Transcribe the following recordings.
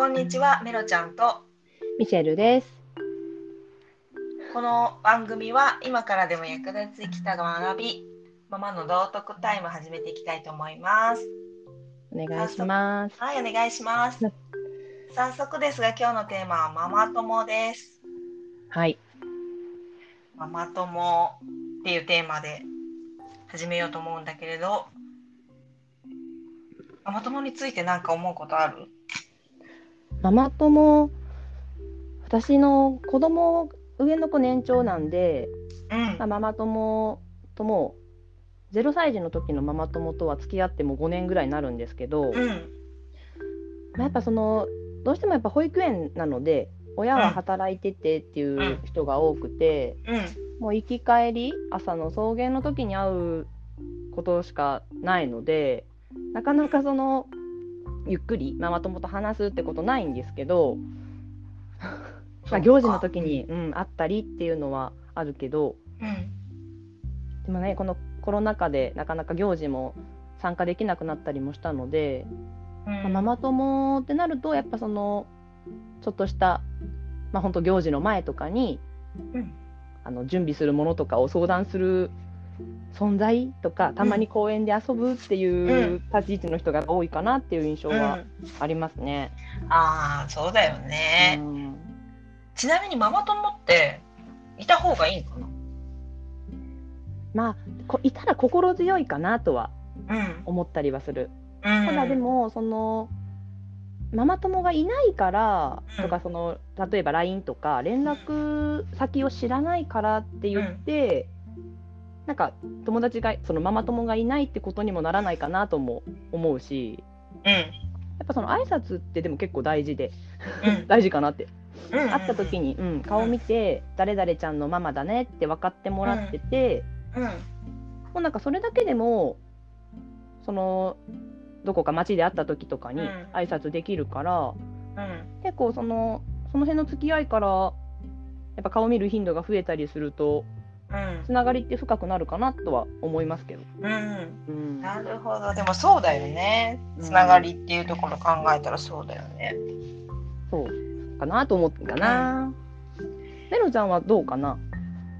こんにちは、メロちゃんと。ミシェルです。この番組は今からでも役立つ生きた学び、ママの道徳タイム始めていきたいと思います。お願いします。はい、お願いします。早速ですが、今日のテーマはママ友です。はい。ママ友っていうテーマで始めようと思うんだけれど、ママ友について何か思うことある？ママ友、私の子供、上の子年長なんで、うん。まあ、ママ友とも、0歳児の時のママ友とは付き合っても5年ぐらいになるんですけど、うん。まあ、やっぱその、どうしてもやっぱ保育園なので、親は働いててっていう人が多くて、うん。もう行き帰り、朝の送迎の時に会うことしかないので、なかなかその、ゆっくりママ友と話すってことないんですけど、まあ、行事の時に、うん、会ったりっていうのはあるけど、うん。でもね、このコロナ禍でなかなか行事も参加できなくなったりもしたので、うん。まあママ友ってなると、やっぱその、ちょっとした、まあ、本当行事の前とかに、うん。あの準備するものとかを相談する存在とかたまに公園で遊ぶっていう立ち位置の人が多いかなっていう印象はうんありますね。ああ、そうだよね。うんちなみにママ友っていた方がいいのかまあこいたら心強いかなとはなうん。思ったりはする。うんただで、もそのママ友がいないからうんとかその例えば LINE とか連絡先を知らないからって言って、なんか友達がそのママ友がいないってことにもならないかなとも思うしうん。やっぱその挨拶ってでも結構大事でうん。大事かなってうん。会った時に、うん、顔見て誰々ちゃんのママだねって分かってもらってて、うん。もうなんかそれだけでもそのどこか街で会った時とかにうん挨拶できるから、うん。結構そのその辺の付き合いからやっぱ顔見る頻度が増えたりするとうんつながりって深くなるかなとは思いますけど。うん。うん、なるほど。でもそうだよね。つながりっていうところ考えたらそうだよね。そうかなと思うかな。メロちゃんはどうかな？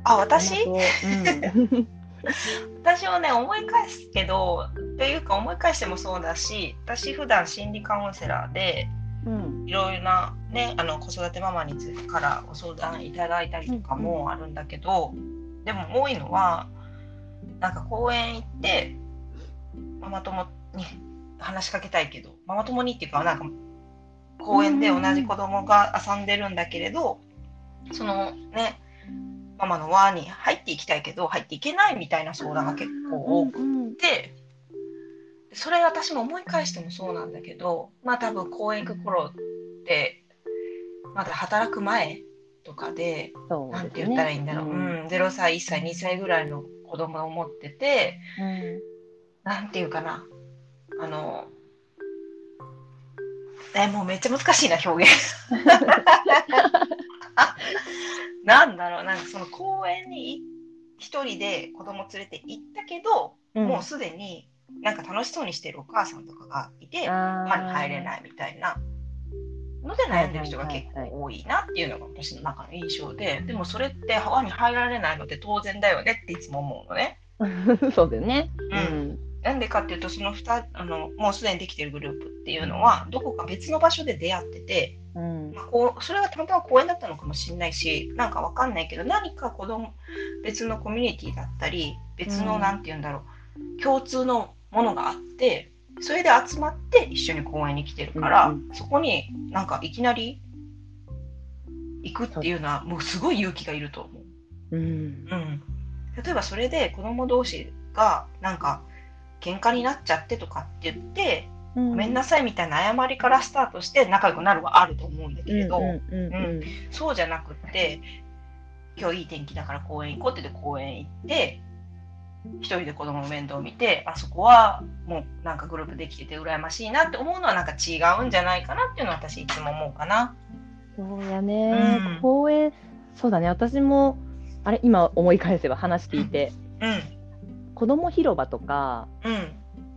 あ、私？うん 私をね、思い返すけど、っていうか思い返してもそうだし、私普段心理カウンセラーで、うんいろいろなね、あの子育てママについてからご相談いただいたりとかもあるんだけど、でも多いのはなんか公園行ってママ友に話しかけたいけどママ友にっていうかなんか公園で同じ子供が遊んでるんだけれど、そのねママの輪に入っていきたいけど入っていけないみたいな相談が結構多くうんでそれ私も思い返してもそうなんだけどまあ多分公園行く頃ってまだ働く前とかでそうなんて言ったらいいんだろう、ううん。ん0歳1歳2歳ぐらいの子供を持っててうん。なんていうかな。あのえもうめっちゃ難しいな表現。なんだろう。なんかその公園にい一人で子供連れて行ったけど、うん。もうすでになんか楽しそうにしてるお母さんとかがいて輪に入れないみたいなので悩んでる人が結構多いなっていうのが私の中の印象ででもそれって輪に入られないので当然だよねっていつも思うのね。そうだよね。うん。なんでかっていうとその2あのもうすでにできてるグループっていうのはどこか別の場所で出会ってて、うん。まあ、こうそれがたまたま公園だったのかもしれないしなんかわかんないけど何か子供別のコミュニティだったり別のうん。なんて言うんだろう共通のものがあってそれで集まって一緒に公園に来てるから、うんそこになんかいきなり行くっていうのはもうすごい勇気がいると思う。うん。うん、例えばそれで子供同士がなんか喧嘩になっちゃってとかって言って、ごごめんなさいみたいな謝りからスタートして仲良くなるはあると思うんだけれど、うんうん。うん。そうじゃなくって今日いい天気だから公園行こうって言って公園行って一人で子供の面倒を見てあそこはもうなんかグループできてて羨ましいなって思うのはなんか違うんじゃないかなっていうのは私いつも思うかな。そうやね、うん。公園そうだね。私もあれ今思い返せば話聞いて、うん。子供広場とかうん。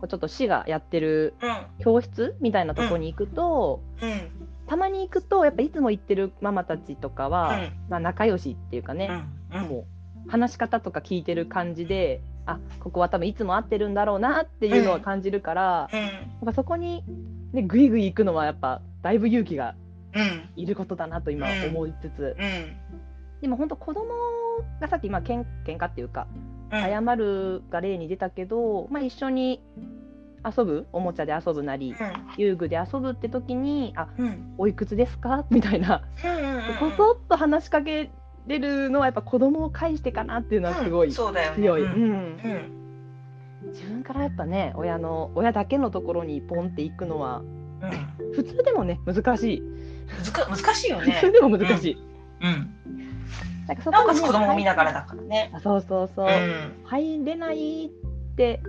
こうちょっと市がやってるうん。教室みたいなとこに行くと、うん。たまに行くとやっぱいつも行ってるママたちとかは、まあ、仲良しっていうかね、もう話し方とか聞いてる感じであここは多分いつも会ってるんだろうなっていうのは感じるから、うん。やっぱそこに、ね、ぐいぐい行くのはやっぱだいぶ勇気がうん。いることだなと今うん。思いつつ、うん。でも本当子供がさっきまあけん喧嘩っていうかうん。謝るが例に出たけど、まあ、一緒に遊ぶおもちゃで遊ぶなり遊具で遊ぶって時に「あうん。うんおいくつですか?」みたいな。こそっと話しかけれるのはやっぱ子供を介してかなっていうのはすごい強い。うん。うん。うん。自分からやっぱね親の親だけのところにポンって行くのはうん。普通でもね難しい。難しいよね。普通でも難しい、うん。なん。かそなおかつこにね子供を見ながらだからね。あそうそうそう、うん。入れないって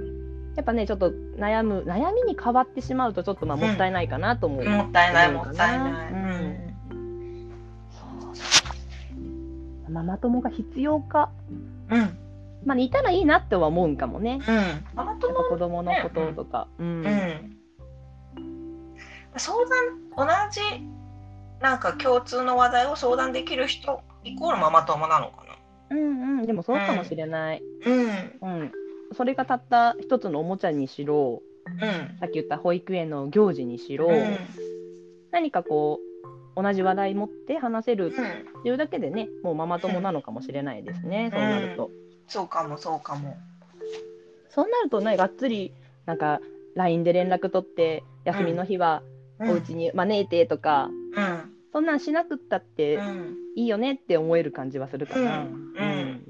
やっぱねちょっと悩む悩みに変わってしまうとちょっとまあもったいないかなと思う、もったいないもったいない。うんママ友が必要か。うん。うんまあいたらいいなっては思うんかもね。うん。ママ友子供のこととか、うん。うん。相談同じなんか共通の話題を相談できる人イコールママ友なのかうんうん。でもそうかもしれない、なうん。うん。それがたった一つのおもちゃにしろうん。さっき言った保育園の行事にしろ、うん。何かこう同じ話題持って話せるうん。っていうだけでねもうママ友なのかもしれないですね、そうなると。そうかもそうかも。そうなるとねがっつりなんか LINE で連絡取って休みの日はうん。お家に招いてとか、うん。そんなんしなくったってうん。いいよねって思える感じはするかな。うん。うん。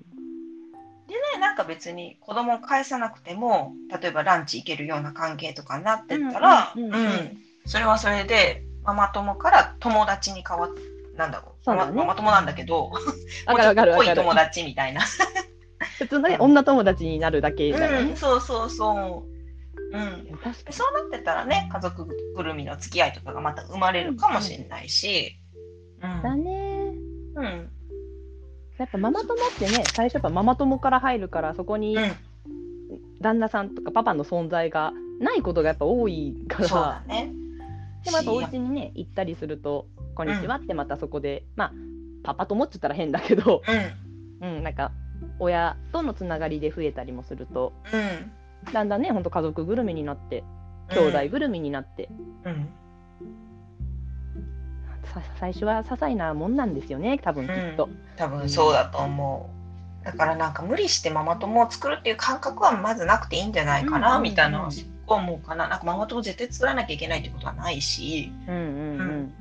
でねなんか別に子供を返さなくても例えばランチ行けるような関係とかになってったらうんうんうん。うん。それはそれでママ友から友達に変わっなんだろう。そうだね。ママ友なんだけど もうちょっと濃い友達みたいな、普通のね、うん。女友達になるだけだよね。うん、。そうそうそう。うん。そうなってたらね家族ぐるみの付き合いとかがまた生まれるかもしれないし、うん。だね。うん。やっぱママ友ってね最初やっぱママ友から入るからそこにうん。旦那さんとかパパの存在がないことがやっぱ多いかそうらだねでもやっぱおし家にね行ったりすると「こんにちは」ってまたそこで、まあパパ友って言ったら変だけど、うん。うん、なんか親とのつながりで増えたりもするとうん。だんだんねほんと家族ぐるみになって兄弟ぐるみになって、うん。さ最初は些細なもんなんですよね多分きっと。多分そうだと思う。だからなんか無理してママ友を作るっていう感覚はまずなくていいんじゃないかな、うんみたいな思うかな。なんかママ友絶対作らなきゃいけないってことはないし、うんうんうん。うん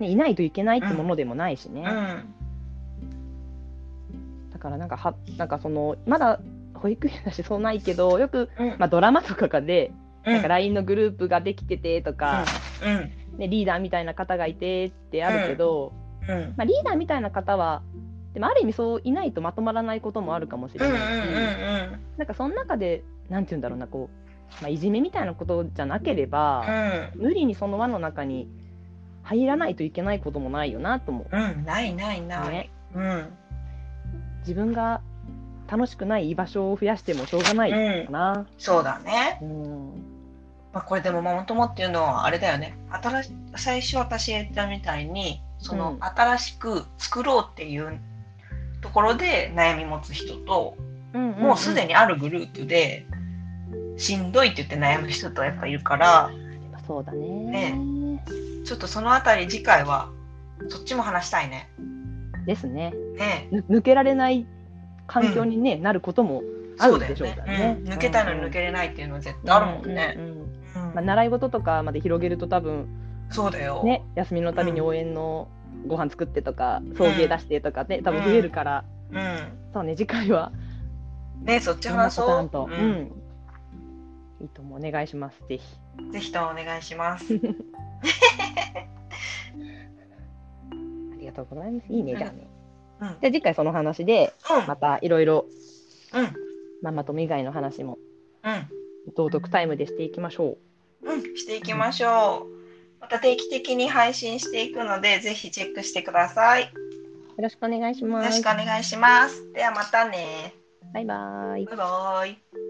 ね、いないといけないってものでもないしね。うん。だからなんかはなんかそのまだ保育園だしそうないけどよく、うん。まあ、ドラマとかで、うん。なんか LINE のグループができててとか、うん。ね、リーダーみたいな方がいてってあるけど、うん。まあ、リーダーみたいな方はでもある意味そういないとまとまらないこともあるかもしれうんうんないし、うん。なんかその中でなんて言うんだろうなこう、まあ、いじめみたいなことじゃなければ、無理にその輪の中に入らないといけないこともないよなと思う。うんうんないないない、ね。うん。自分が楽しくない居場所を増やしてもしょうがないかな。そうだね、うん。まあ、これでもママ友っていうのはあれだよね。新し最初私が言ったみたいにそのうん。新しく作ろうっていうところで悩み持つ人と、もうすでににあるグループでしんどいって言って悩む人とやっぱいるからそうだね。ね。ちょっとそのあたり次回はそっちも話したいね。ですね。ね。ぬ抜けられない環境に、ねなることもあるでしょうからね。うん。抜けたいのに抜けれないっていうのは絶対あるもんね。うんうんうん。うん。まあ、習い事とかまで広げると多分そうだよ。ね休みのたびに応援のご飯作ってとか送迎出してとかね多分増えるから、うん。そうね次回はねそっち話そう。ううん。んいいともお願いしますぜひぜひともお願いします。ありがとうございますいいねじゃあね、うん。じゃあ次回その話でまたいろいろうん。ママ友以外の話もうん。道徳タイムでしていきましょううん。していきましょう。また定期的に配信していくので、ぜひチェックしてください。よよろしくお願いしますろしくお願いします。ではまたね。バイバーイバイバイ。